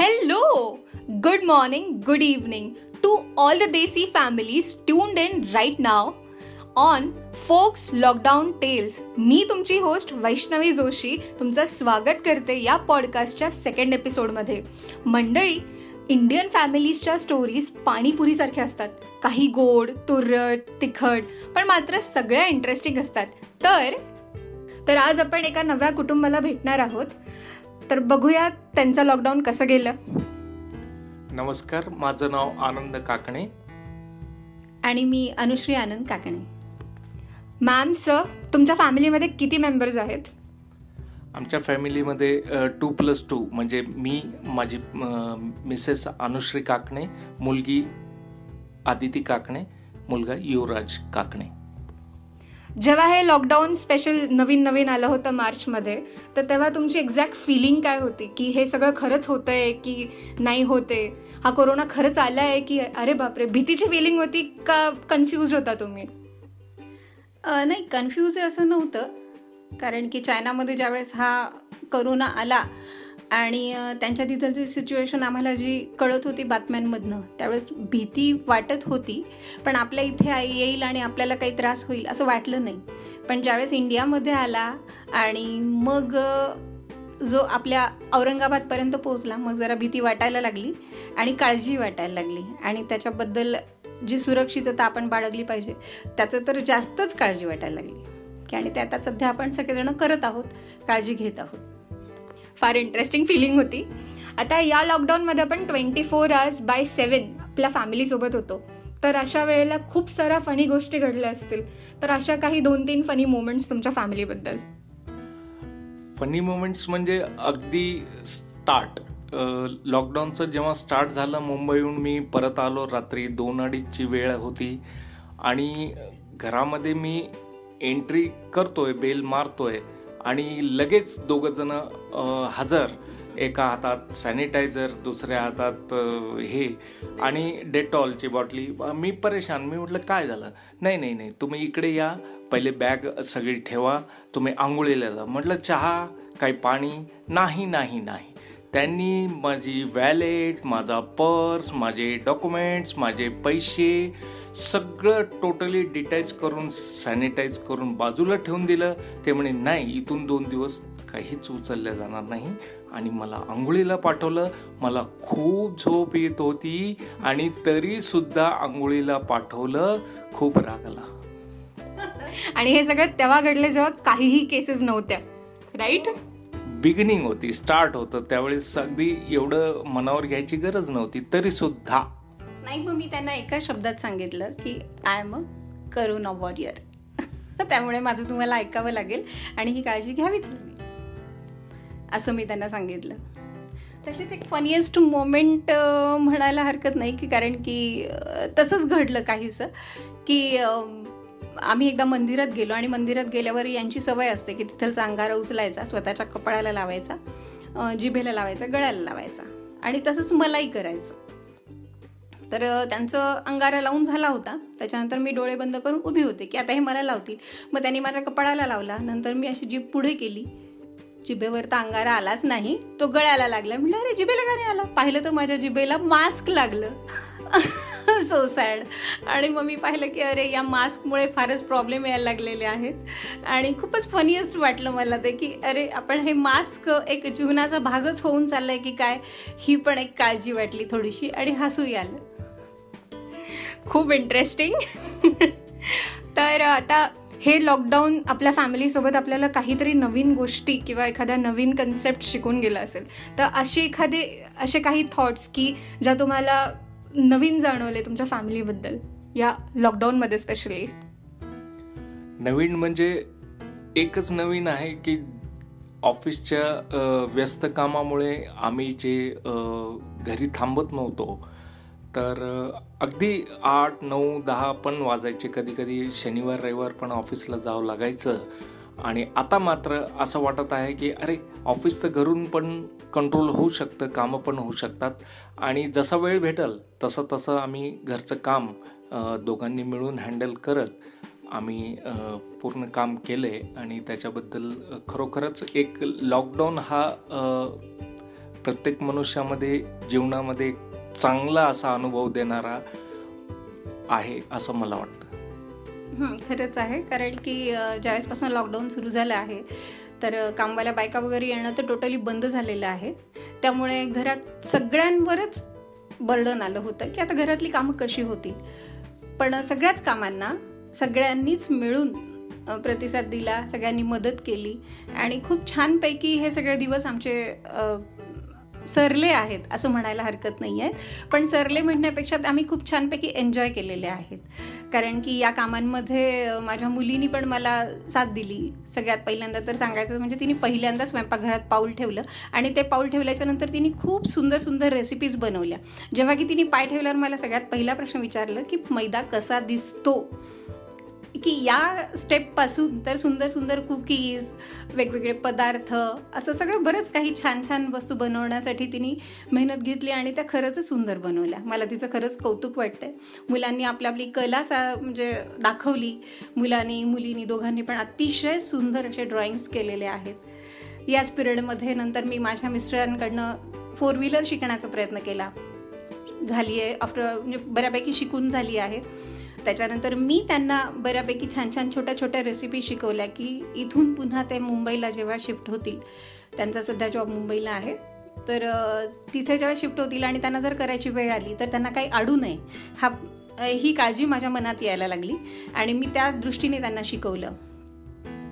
Hello! Good morning, good evening to all the Desi families tuned in right now on folks lockdown tales मी तुमची host Vaishnavi Joshi तुमचं स्वागत करते या पॉडकास्टच्या second एपिसोडमध्ये मंडळी इंडियन फॅमिलीजच्या स्टोरीज पाणीपुरीसारख्या असतात. काही गोड तुरट तिखट पण मात्र सगळ्या इंटरेस्टिंग असतात. तर तर आज आपण एका नव्या कुटुंबाला भेटणार आहोत. तर बघूया त्यांचं लॉकडाऊन कसं गेलं. नमस्कार माझं नाव आनंद काकणे. आणि मी अनुश्री आनंद काकणे. मॅम सर तुमच्या फॅमिलीमध्ये किती मेंबर्स आहेत? आमच्या फॅमिलीमध्ये टू प्लस टू म्हणजे मी माझी मिसेस अनुश्री काकणे मुलगी आदिती काकणे मुलगा युवराज काकणे. जेव्हा हे लॉकडाऊन स्पेशल नवीन नवीन आलं होतं मार्चमध्ये तर तेव्हा तुमची एक्झॅक्ट फिलिंग काय होती? की हे सगळं खरंच होतं आहे की नाही होते हा कोरोना खरंच आला आहे की अरे बापरे भीतीची फिलिंग होती का कन्फ्युज होता तुम्ही? नाही कन्फ्यूज असं नव्हतं. कारण की चायनामध्ये ज्यावेळेस हा करोना आला आणि त्यांच्या तिथलची सिच्युएशन आम्हाला जी कळत होती बातम्यांमधनं त्यावेळेस भीती वाटत होती पण आपल्या इथे येईल आणि आपल्याला काही त्रास होईल असं वाटलं नाही. पण ज्यावेळेस इंडियामध्ये आला आणि मग जो आपल्या औरंगाबादपर्यंत पोहोचला मग जरा भीती वाटायला लागली आणि काळजी वाटायला लागली. आणि त्याच्याबद्दल जी सुरक्षितता आपण बाळगली पाहिजे त्याचं तर जास्तच काळजी वाटायला लागली. की आणि ते आता सध्या आपण सगळेजण करत आहोत काळजी घेत आहोत. फार इंटरेस्टिंग फिलिंग होती. आता या लॉकडाऊनमध्ये आपण twenty four hours by seven आपल्या फॅमिलीसोबत होतो. तर अशा वेळेला खूप साऱ्या फनी गोष्टी घडल्या असतील. तर अशा काही दोन तीन फनी मोमेंट्स तुमच्या फॅमिलीबद्दल फनी मोमेंट्स म्हणजे अगदी स्टार्ट लॉकडाऊनचं जेव्हा स्टार्ट झालं मुंबईहून मी परत आलो. रात्री दोन अडीचची वेळ होती. आणि घरामध्ये मी एंट्री करतोय बेल मारतोय. आणि लगेच दोघं जण हजर. एका हातात सॅनिटायझर दुसऱ्या हातात हे आणि डेटॉलची बॉटली मी परेशान. मी म्हटलं काय झालं? नाही नाही नाही. तुम्ही इकडे या. पहिले बॅग सगळी ठेवा. तुम्ही आंघोळीला जा. म्हटलं चहा काही पाणी? नाही नाही नाही. त्यांनी माझी वॅलेट माझा पर्स माझे डॉक्युमेंट्स माझे पैसे सगळं टोटली डिटॅच करून सॅनिटाईज करून बाजूला ठेवून दिलं. ते म्हणे नाही इथून दोन दिवस काहीच उचलल्या जाणार नाही. आणि मला आंघोळीला पाठवलं. मला खूप झोप येत होती आणि तरीसुद्धा आंघोळीला पाठवलं. खूप रागला आणि हे सगळं तेव्हा घडले जेव्हा काहीही केसेस नव्हत्या. राईट बिगिनिंग होती स्टार्ट होतं त्यावेळेस अगदी एवढं मनावर घ्यायची गरज नव्हती तरी सुद्धा. नाही मग मी त्यांना एका शब्दात सांगितलं की I am a corona warrior त्यामुळे माझं तुम्हाला ऐकावं लागेल आणि ही काळजी घ्यावीच लागेल असं मी त्यांना सांगितलं. तसेच एक फनिएस्ट मोमेंट म्हणायला हरकत नाही की कारण की तसंच घडलं काहीसं की आम्ही एकदा मंदिरात गेलो आणि मंदिरात गेल्यावर यांची सवय असते की तिथलचा अंगारा उचलायचा स्वतःच्या कपाळाला लावायचा जिभेला लावायचा गळ्याला लावायचा आणि तसंच मलाही करायचं. तर त्यांचं अंगारा लावून झाला होता. त्याच्यानंतर मी डोळे बंद करून उभी होते की आता हे मला लावतील. मग त्यांनी माझ्या कपाळाला लावला. नंतर मी अशी जीभ पुढे केली. जिभेवर तर अंगारा आलाच नाही तो गळ्याला लागला. म्हटलं अरे जिभेला का नाही आला? पाहिलं तर माझ्या जिभेला मास्क लागलं. सो सॅड आणि मग मी पाहिलं की अरे या मास्कमुळे फारच प्रॉब्लेम यायला लागलेले आहेत. आणि खूपच फनीएस्ट वाटलं मला ते की अरे आपण हे मास्क एक जीवनाचा भागच होऊन चाललाय की काय? ही पण एक काळजी वाटली थोडीशी आणि हसूही आलं. खूप इंटरेस्टिंग तर आता हे लॉकडाऊन आपल्या फॅमिलीसोबत आपल्याला काहीतरी नवीन गोष्टी किंवा एखाद्या नवीन कन्सेप्ट शिकून गेला असेल तर अशी एखादे असे काही थॉट्स की ज्या तुम्हाला नवीन जाणवले तुमच्या फॅमिलीबद्दल या लॉकडाऊनमध्ये स्पेशली नवीन म्हणजे एकच नवीन आहे की ऑफिसच्या व्यस्त कामामुळे आम्ही जे घरी थांबत नव्हतो तर अगदी आठ नऊ दहा पण वाजायचे. कधी कधी शनिवार रविवार पण ऑफिसला जावं लागायचं. आणि आता मात्र असं वाटत आहे की अरे ऑफिस तर घरून पण कंट्रोल होऊ शकतं कामं पण होऊ शकतात. आणि जसा वेळ भेटल तसं तसं आम्ही घरचं काम दोघांनी मिळून हँडल करत आम्ही पूर्ण काम केले. आणि त्याच्याबद्दल खरोखरच एक लॉकडाऊन हा प्रत्येक मनुष्यामध्ये जीवनामध्ये चांगला असा अनुभव देणारा आहे असं मला वाटतं. खरंच आहे. कारण की ज्यावेळेसपासून लॉकडाऊन सुरू झालं आहे तर कामवाल्या बायका वगैरे येणं तर टोटली बंद झालेलं आहे. त्यामुळे घरात सगळ्यांवरच बर्डन आलं होतं की आता घरातली कामं कशी होतील. पण सगळ्याच कामांना सगळ्यांनीच मिळून प्रतिसाद दिला सगळ्यांनी मदत केली. आणि खूप छानपैकी हे सगळे दिवस आमचे सरले आहेत असं म्हणायला हरकत नाही आहे पण सरले म्हणण्यापेक्षा आम्ही खूप छानपैकी एन्जॉय केलेले आहेत. कारण की या कामांमध्ये माझ्या मुलीनी पण मला साथ दिली. सगळ्यात पहिल्यांदा तर सांगायचं म्हणजे तिने पहिल्यांदा स्वयंपाकघरात पाऊल ठेवलं आणि ते पाऊल ठेवल्याच्या नंतर तिने खूप सुंदर सुंदर रेसिपीज बनवल्या. जेव्हा की तिने पाय ठेवल्यावर मला सगळ्यात पहिला प्रश्न विचारलं की मैदा कसा दिसतो? की या स्टेपपासून तर सुंदर सुंदर कुकीज वेगवेगळे पदार्थ असं सगळं बरंच काही छान छान वस्तू बनवण्यासाठी तिने मेहनत घेतली आणि त्या खरंच सुंदर बनवल्या. मला तिचं खरंच कौतुक वाटतंय. मुलांनी आपली आपली कला सा म्हणजे दाखवली. मुलांनी मुलींनी दोघांनी पण अतिशय सुंदर असे ड्रॉइंग्स केलेले आहेत. याच पिरियडमध्ये नंतर मी माझ्या मिस्टरांकडनं फोर व्हीलर शिकण्याचा प्रयत्न केला. झाली आहे आफ्टर म्हणजे बऱ्यापैकी शिकून झाली आहे. त्याच्यानंतर मी त्यांना बऱ्यापैकी छान छान छोट्या छोट्या रेसिपी शिकवल्या की इथून पुन्हा ते मुंबईला जेव्हा शिफ्ट होतील त्यांचा सध्या जॉब मुंबईला आहे तर तिथे जेव्हा शिफ्ट होतील आणि त्यांना जर करायची वेळ आली तर त्यांना काही अडू नये. हा ही काळजी माझ्या मनात यायला लागली आणि मी त्या दृष्टीने त्यांना शिकवलं.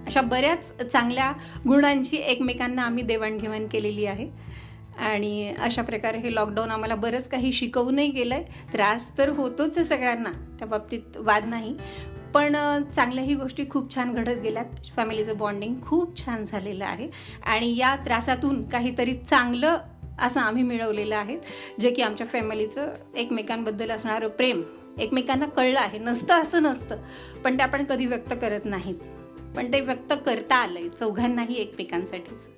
अशा बऱ्याच चांगल्या गुणांची एकमेकांना आम्ही देवाणघेवाण केलेली आहे. आणि अशा प्रकारे हे लॉकडाऊन आम्हाला बरंच काही शिकवूनही गेलं आहे त्रास तर होतोच आहे सगळ्यांना त्या बाबतीत वाद नाही. पण चांगल्याही गोष्टी खूप छान घडत गेल्यात. फॅमिलीचं बॉन्डिंग खूप छान झालेलं आहे. आणि या त्रासातून काहीतरी चांगलं असं आम्ही मिळवलेलं आहे जे की आमच्या फॅमिलीचं एकमेकांबद्दल असणारं प्रेम. एकमेकांना कळलं आहे नसतं असं नसतं पण ते आपण कधी व्यक्त करत नाहीत. पण ते व्यक्त करता आलंय चौघांनाही एकमेकांसाठीच.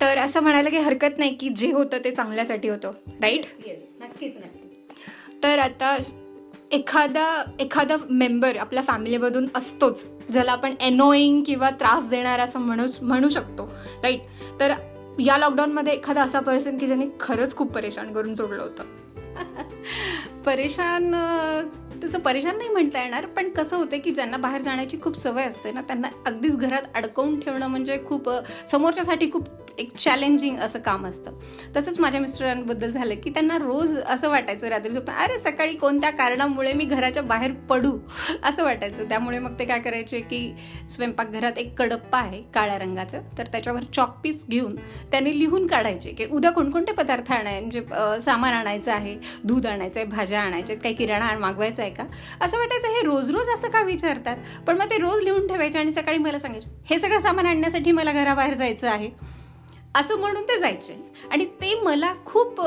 तर असं म्हणायला काही हरकत नाही की जे होतं ते चांगल्यासाठी होतं राईट नक्कीच नक्कीच. तर आता एखादा एखादा मेंबर आपल्या फॅमिलीमधून असतोच ज्याला आपण एनोईंग किंवा त्रास देणार असं म्हणू म्हणू शकतो राईट तर या लॉकडाऊनमध्ये एखादा असा पर्सन की ज्याने खरंच खूप परेशान करून सोडलं होतं. परेशान तसं परेशान नाही म्हणता येणार पण कसं होतं की ज्यांना बाहेर जाण्याची खूप सवय असते ना त्यांना अगदीच घरात अडकवून ठेवणं म्हणजे खूप समोरच्यासाठी खूप एक चॅलेंजिंग असं काम असतं. तसंच माझ्या मिस्टरांबद्दल झालं की त्यांना रोज असं वाटायचं रात्री झोप अरे सकाळी कोणत्या कारणामुळे मी घराच्या बाहेर पडू? असं वाटायचं. त्यामुळे मग ते काय करायचे की स्वयंपाकघरात एक कडप्पा आहे काळ्या रंगाचं. तर त्याच्यावर चॉकपीस घेऊन त्याने लिहून काढायचे की उद्या कोणकोणते पदार्थ आणाय म्हणजे सामान आणायचं आहे दूध आणायचं आहे भाज्या आणायच्या आहेत काही किराणा मागवायचा आहे का? असं वाटायचं हे रोज रोज असं का विचारतात? पण मग ते रोज लिहून ठेवायचे आणि सकाळी मला सांगायचे हे सगळं सामान आणण्यासाठी मला घराबाहेर जायचं आहे. असं म्हणून ते जायचे. आणि ते मला खूप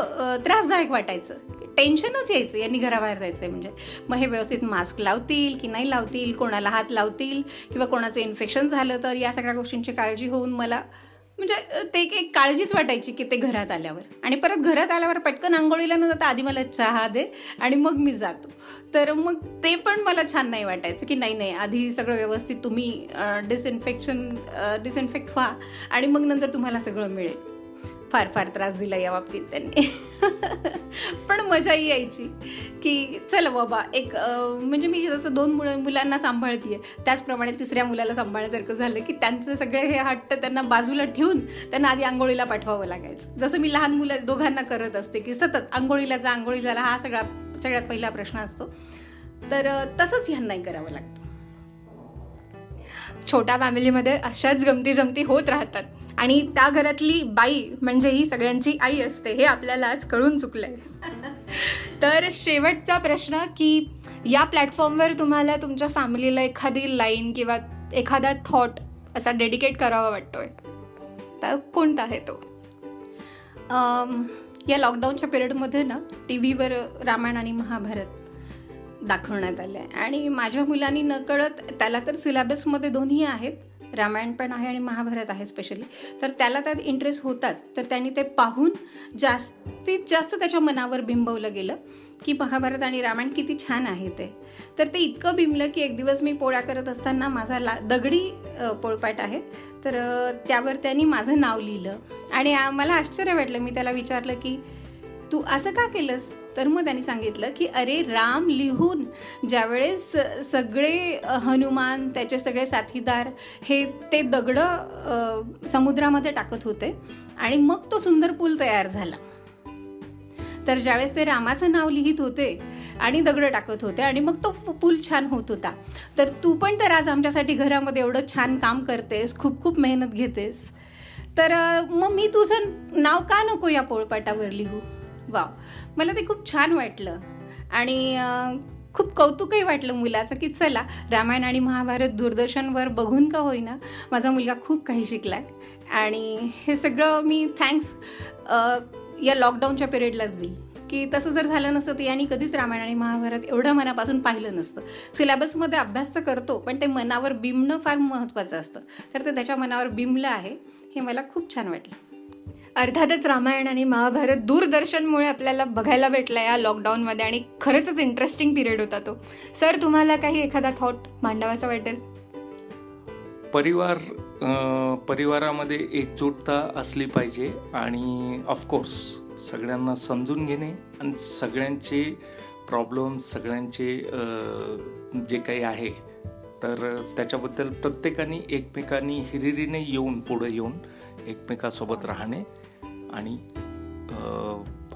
त्रासदायक वाटायचं. टेन्शनच यायचं. यांनी घराबाहेर जायचंय म्हणजे. मग हे व्यवस्थित मास्क लावतील की नाही लावतील? कोणाला हात लावतील? किंवा कोणाचं इन्फेक्शन झालं तर या सगळ्या गोष्टींची काळजी होऊन मला म्हणजे ते एक काळजीच वाटायची की ते घरात आल्यावर. आणि परत घरात आल्यावर पटकन आंघोळीला न जाता आधी मला चहा दे आणि मग मी जातो. तर मग ते पण मला छान नाही वाटायचं की नाही नाही आधी सगळं व्यवस्थित तुम्ही डिसइन्फेक्शन डिसइन्फेक्ट व्हा आणि मग नंतर तुम्हाला सगळं मिळेल. फार फार त्रास दिला या बाबतीत त्यांनी. पण मजाही यायची की चल बाबा एक म्हणजे मी जसं दोन मुलं मुलांना सांभाळतीये त्याचप्रमाणे तिसऱ्या मुलाला सांभाळण्यासारखं झालं की त्यांचं सगळे हे हट्ट त्यांना बाजूला ठेवून त्यांना आधी आंघोळीला पाठवावं लागायचं. जसं मी लहान मुलं दोघांना करत असते की सतत आंघोळीला जा आंघोळीला हा सगळा सगळ्यात पहिला प्रश्न असतो. तर तसंच ह्यांनाही करावं लागतं. छोट्या फॅमिलीमध्ये अशाच गमती जमती होत राहतात. आणि त्या घरातली बाई म्हणजे ही सगळ्यांची आई असते हे आपल्याला आज कळून चुकलंय. तर शेवटचा प्रश्न की या प्लॅटफॉर्मवर तुम्हाला तुमच्या फॅमिलीला एखादी लाईन किंवा एखादा थॉट असा डेडिकेट करावा वाटतोय? तर कोणता आहे तो? या लॉकडाऊनच्या पिरियडमध्ये ना टी व्हीवर रामायण आणि महाभारत दाखवण्यात आलं आहे. आणि माझ्या मुलांनी नकळत त्याला तर सिलेबसमध्ये दोन्ही आहेत. रामायण पण आहे आणि महाभारत आहे स्पेशली तर त्याला त्यात इंटरेस्ट होताच. तर त्यांनी ते पाहून जास्तीत जास्त त्याच्या मनावर बिंबवलं गेलं की महाभारत आणि रामायण किती छान आहे ते. तर ते इतकं बिंबलं की एक दिवस मी पोळ्या करत असताना माझा ला दगडी पोळपाट आहे. तर त्यावर त्यांनी माझं नाव लिहिलं. आणि मला आश्चर्य वाटलं. मी त्याला विचारलं की तू असं का केलंस? तर मग त्यांनी सांगितलं की अरे राम लिहून ज्यावेळेस सगळे हनुमान त्याचे सगळे साथीदार हे ते दगडं समुद्रामध्ये टाकत होते आणि मग तो सुंदर पूल तयार झाला. तर ज्यावेळेस ते रामाचं नाव लिहित होते आणि दगड टाकत होते आणि मग तो पूल छान होत होता. तर तू पण तर आज आमच्यासाठी घरामध्ये एवढं छान काम करतेस खूप खूप मेहनत घेतेस. तर मग मी तुझं नाव का नको या पोळपाटावर लिहू? वा मला ते खूप छान वाटलं. आणि खूप कौतुकही वाटलं मुलाचं की चला रामायण आणि महाभारत दूरदर्शनवर बघून का होईना माझा मुलगा खूप काही शिकलाय. आणि हे सगळं मी थँक्स या लॉकडाऊनच्या पिरियडलाच देईल की तसं जर झालं नसतं तर यांनी कधीच रामायण आणि महाभारत एवढं मनापासून पाहिलं नसतं. सिलेबसमध्ये अभ्यास तर करतो पण ते मनावर बिंबणं फार महत्त्वाचं असतं. तर ते त्याच्या मनावर बिंबलं आहे हे मला खूप छान वाटलं. अर्थातच रामायण आणि महाभारत दूरदर्शनमुळे आपल्याला बघायला भेटलं या लॉकडाऊनमध्ये आणि खरंच इंटरेस्टिंग पिरियड होता तो. सर तुम्हाला काही एखादा थॉट मांडावासा वाटेल? परिवार परिवारामध्ये एकजूटता असली पाहिजे आणि ऑफकोर्स सगळ्यांना समजून घेणे आणि सगळ्यांचे प्रॉब्लेम सगळ्यांचे जे काही आहे तर त्याच्याबद्दल प्रत्येकाने एकमेकांनी हिरिरीने येऊन पुढे येऊन एकमेकासोबत राहणे. आणि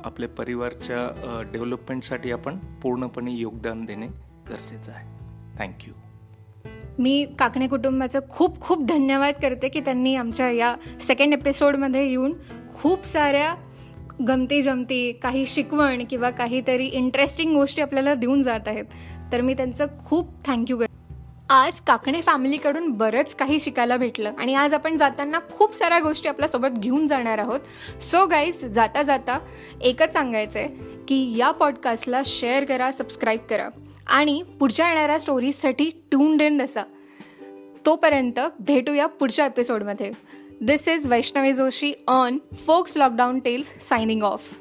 आपल्या परिवारच्या डेव्हलपमेंटसाठी आपण पूर्णपणे योगदान देणे गरजेचं आहे. थँक्यू मी काकणे कुटुंबाचं खूप खूप धन्यवाद करते की त्यांनी आमच्या या सेकंड एपिसोडमध्ये येऊन खूप साऱ्या गमती जमती काही शिकवण किंवा काहीतरी इंटरेस्टिंग गोष्टी आपल्याला देऊन जात आहेत. तर मी त्यांचं खूप थँक्यू कर आज काकणे फॅमिलीकडून बरंच काही शिकायला भेटलं. आणि आज आपण जाताना खूप साऱ्या गोष्टी आपल्यासोबत घेऊन जाणार आहोत. सो गाईज जाता जाता एकच सांगायचं आहे की या पॉडकास्टला शेअर करा सबस्क्राईब करा. आणि पुढच्या येणाऱ्या स्टोरीजसाठी ट्यून्ड इन असा तोपर्यंत भेटूया पुढच्या एपिसोडमध्ये this is Vaishnavi Joshi on folks lockdown tales signing off